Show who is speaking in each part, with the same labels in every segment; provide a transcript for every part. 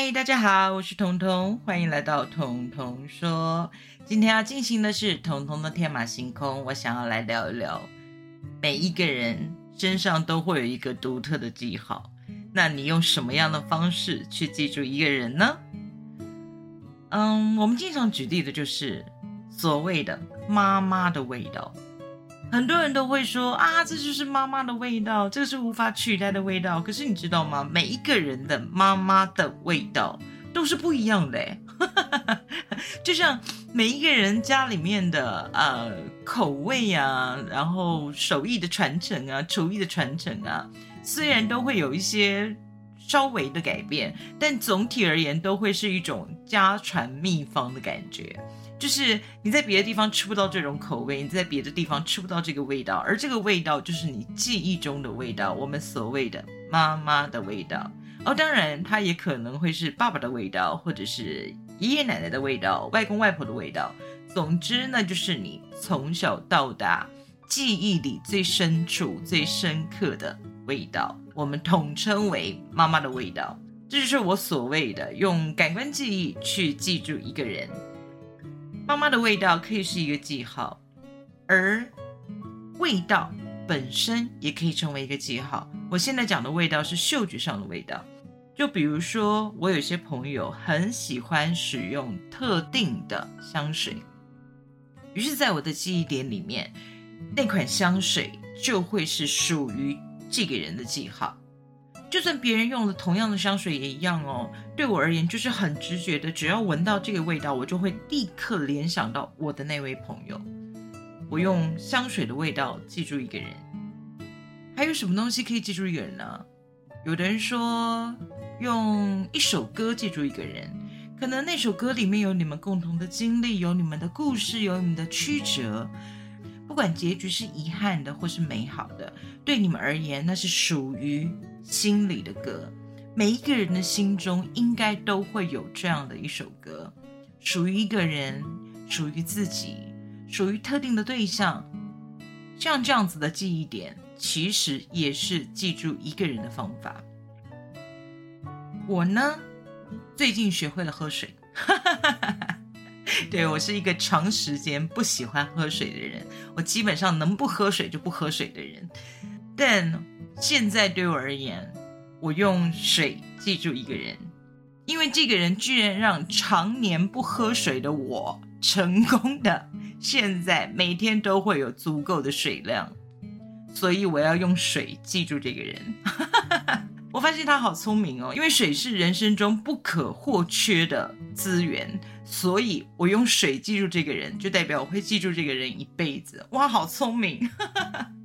Speaker 1: 嗨，大家好，我是彤彤，欢迎来到彤彤说。今天要进行的是彤彤的天马行空，我想要来聊一聊，每一个人身上都会有一个独特的记号，那你用什么样的方式去记住一个人呢？嗯，我们经常举例的就是所谓的妈妈的味道。很多人都会说啊，这就是妈妈的味道，这个是无法取代的味道。可是你知道吗？每一个人的妈妈的味道都是不一样的，就像每一个人家里面的呃口味啊，然后手艺的传承啊，厨艺的传承啊，虽然都会有一些稍微的改变，但总体而言都会是一种家传秘方的感觉。就是你在别的地方吃不到这种口味，你在别的地方吃不到这个味道，而这个味道就是你记忆中的味道，我们所谓的妈妈的味道。哦，当然它也可能会是爸爸的味道，或者是爷爷奶奶的味道、外公外婆的味道。总之，那就是你从小到大记忆里最深处、最深刻的味道，我们统称为妈妈的味道。这就是我所谓的用感官记忆去记住一个人。妈妈的味道可以是一个记号，而味道本身也可以成为一个记号。我现在讲的味道是嗅觉上的味道，就比如说，我有些朋友很喜欢使用特定的香水，于是，在我的记忆点里面，那款香水就会是属于这个人的记号。就算别人用了同样的香水也一样哦。对我而言，就是很直觉的，只要闻到这个味道，我就会立刻联想到我的那位朋友。我用香水的味道记住一个人。还有什么东西可以记住一个人呢？有的人说用一首歌记住一个人，可能那首歌里面有你们共同的经历，有你们的故事，有你们的曲折。不管结局是遗憾的或是美好的，对你们而言，那是属于心里的歌。每一个人的心中应该都会有这样的一首歌，属于一个人，属于自己，属于特定的对象。像这样子的记忆点，其实也是记住一个人的方法。我呢，最近学会了喝水。哈哈哈哈哈 对我是一个长时间不喜欢喝水的人，我基本上能不喝水就不喝水的人。但现在对我而言，我用水记住一个人，因为这个人居然让常年不喝水的我成功的，现在每天都会有足够的水量，所以我要用水记住这个人。我发现他好聪明哦，因为水是人生中不可或缺的资源，所以我用水记住这个人，就代表我会记住这个人一辈子。哇，好聪明！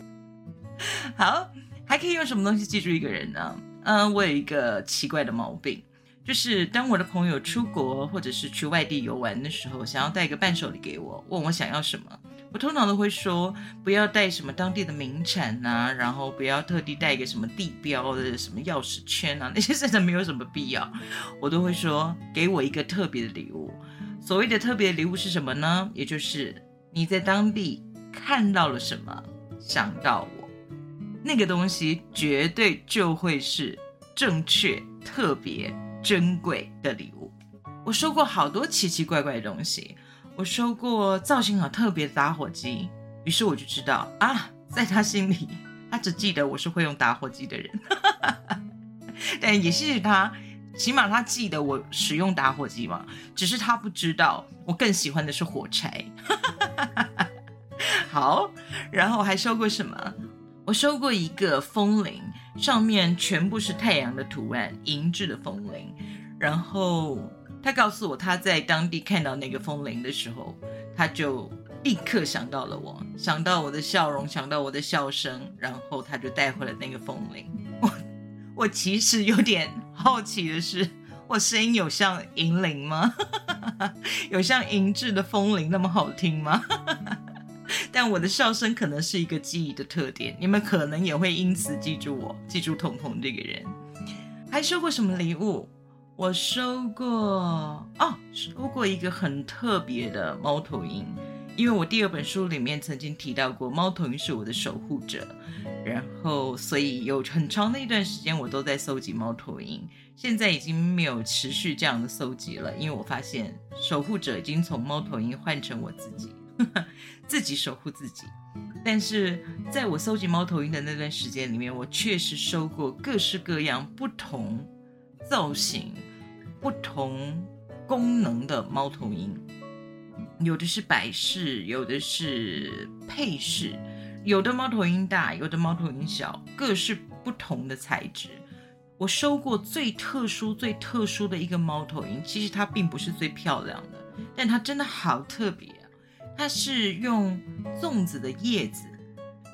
Speaker 1: 好，还可以用什么东西记住一个人呢？嗯，我有一个奇怪的毛病，就是当我的朋友出国或者是去外地游玩的时候，想要带一个伴手礼给我，问我想要什么。我通常都会说，不要带什么当地的名产呐，然后不要特地带一个什么地标的什么钥匙圈啊，那些真的没有什么必要。我都会说，给我一个特别的礼物。所谓的特别礼物是什么呢？也就是你在当地看到了什么，想到我，那个东西绝对就会是正确、特别、珍贵的礼物。我收过好多奇奇怪怪的东西。我收过造型好特别的打火机，于是我就知道啊，在他心里，他只记得我是会用打火机的人。但也谢谢他，起码他记得我使用打火机嘛。只是他不知道，我更喜欢的是火柴。好，然后还收过什么？我收过一个风铃，上面全部是太阳的图案，银质的风铃，然后。他告诉我，他在当地看到那个风铃的时候，他就立刻想到了我，想到我的笑容，想到我的笑声，然后他就带回了那个风铃。我 我其实有点好奇的是，我声音有像银铃吗？有像银质的风铃那么好听吗？但我的笑声可能是一个记忆的特点，你们可能也会因此记住我，记住彤彤这个人。还收过什么礼物？我收过哦，收过一个很特别的猫头鹰，因为我第二本书里面曾经提到过，猫头鹰是我的守护者，然后所以有很长的一段时间我都在搜集猫头鹰。现在已经没有持续这样的搜集了，因为我发现守护者已经从猫头鹰换成我自己，自己守护自己。但是在我搜集猫头鹰的那段时间里面，我确实收过各式各样不同造型、不同功能的猫头鹰，有的是摆饰，有的是配饰，有的猫头鹰大，有的猫头鹰小，各式不同的材质。我收过最特殊、最特殊的一个猫头鹰，其实它并不是最漂亮的，但它真的好特别！它是用粽子的叶子，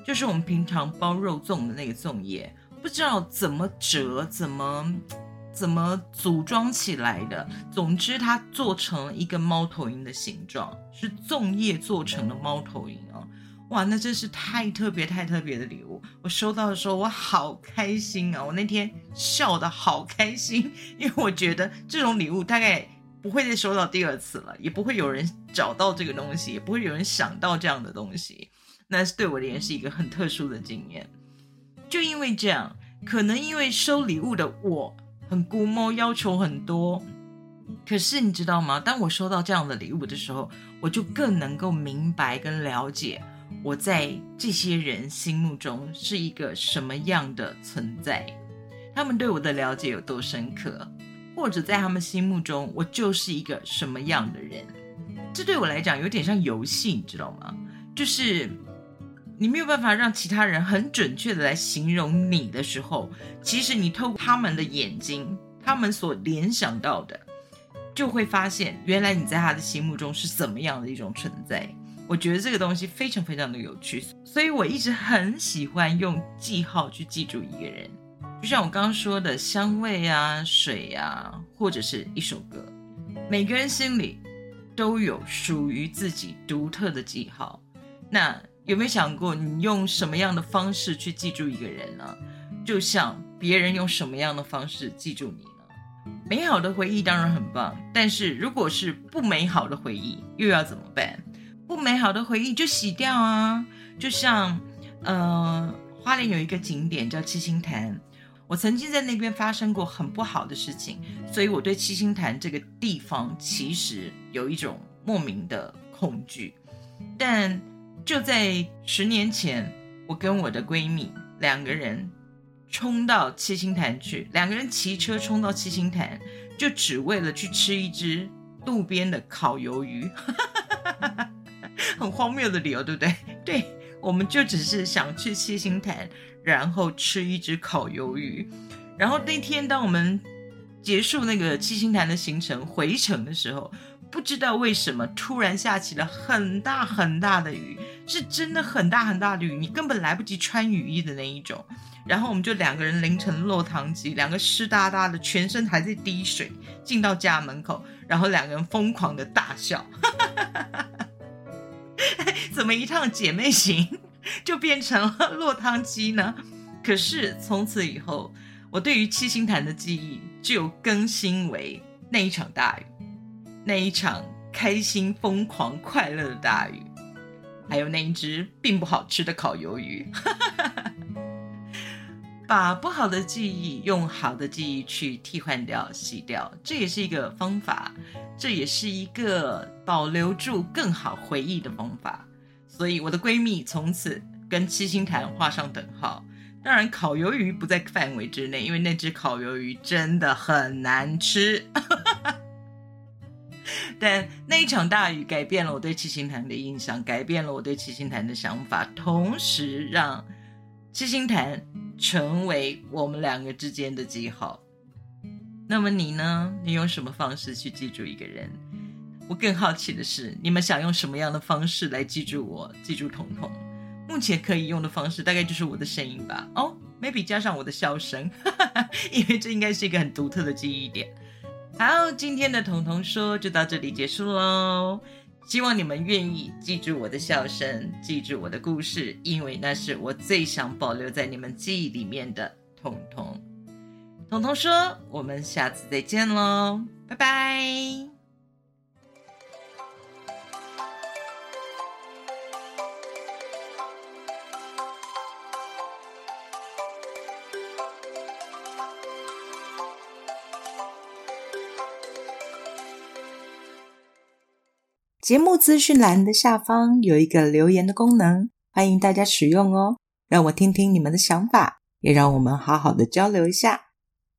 Speaker 1: 就是我们平常包肉粽的那个粽叶，不知道怎么折、怎么怎么组装起来的。总之，它做成一个猫头鹰的形状，是粽叶做成的猫头鹰啊！哇，那真是太特别、太特别的礼物！我收到的时候，我好开心啊！我那天笑得好开心，因为我觉得这种礼物大概不会再收到第二次了，也不会有人找到这个东西，也不会有人想到这样的东西。那是对我而言是一个很特殊的经验。就因为这样，可能因为收礼物的我很估摸，要求很多。可是你知道吗？当我收到这样的礼物的时候，我就更能够明白跟了解。我在这些人心目中是一个什么样的存在？他们对我的了解有多深刻？或者在他们心目中，我就是一个什么样的人？这对我来讲有点像游戏，你知道吗？就是你没有办法让其他人很准确的来形容你的时候，其实你透过他们的眼睛，他们所联想到的，就会发现原来你在他的心目中是怎么样的一种存在。我觉得这个东西非常非常的有趣，所以我一直很喜欢用记号去记住一个人，就像我刚刚说的香味啊、水啊，或者是一首歌，每个人心里都有属于自己独特的记号。那有没有想过，你用什么样的方式去记住一个人呢？就像别人用什么样的方式记住你呢？美好的回忆当然很棒，但是如果是不美好的回忆，又要怎么办？不美好的回忆就洗掉啊！就像，呃，花莲有一个景点叫七星潭，我曾经在那边发生过很不好的事情，所以我对七星潭这个地方其实有一种莫名的恐惧。但就在十年前，我跟我的闺蜜两个人冲到七星潭去，两个人骑车冲到七星潭，就只为了去吃一只路边的烤鱿鱼。很荒谬的理由，对不对？对，我们就只是想去七星潭，然后吃一只烤鱿鱼。然后那天，当我们结束那个七星潭的行程回程的时候，不知道为什么突然下起了很大很大的雨，是真的很大很大的雨，你根本来不及穿雨衣的那一种。然后我们就两个人淋成落汤鸡，两个湿哒哒的，全身还在滴水，进到家门口，然后两个人疯狂的大笑。哈哈哈哈哈怎么一趟姐妹行就变成了落汤鸡呢？可是从此以后，我对于七星潭的记忆就更新为那一场大雨，那一场开心、疯狂、快乐的大雨，还有那一只并不好吃的烤鱿鱼。把不好的记忆用好的记忆去替换掉、洗掉，这也是一个方法，这也是一个保留住更好回忆的方法。所以我的闺蜜从此跟七星潭画上等号。当然，烤鱿鱼不在范围之内，因为那只烤鱿鱼真的很难吃。但那一场大雨改变了我对七星潭的印象，改变了我对七星潭的想法，同时让七星潭。成为我们两个之间的记号。那么你呢？你用什么方式去记住一个人？我更好奇的是，你们想用什么样的方式来记住我、记住彤彤？目前可以用的方式大概就是我的声音吧。哦，maybe 加上我的笑声，因为这应该是一个很独特的记忆点。好，今天的彤彤说就到这里结束喽。希望你们愿意记住我的笑声，记住我的故事，因为那是我最想保留在你们记忆里面的。彤彤，彤彤说：“我们下次再见喽，拜拜。”
Speaker 2: 节目资讯栏的下方有一个留言的功能，欢迎大家使用哦。让我听听你们的想法，也让我们好好的交流一下。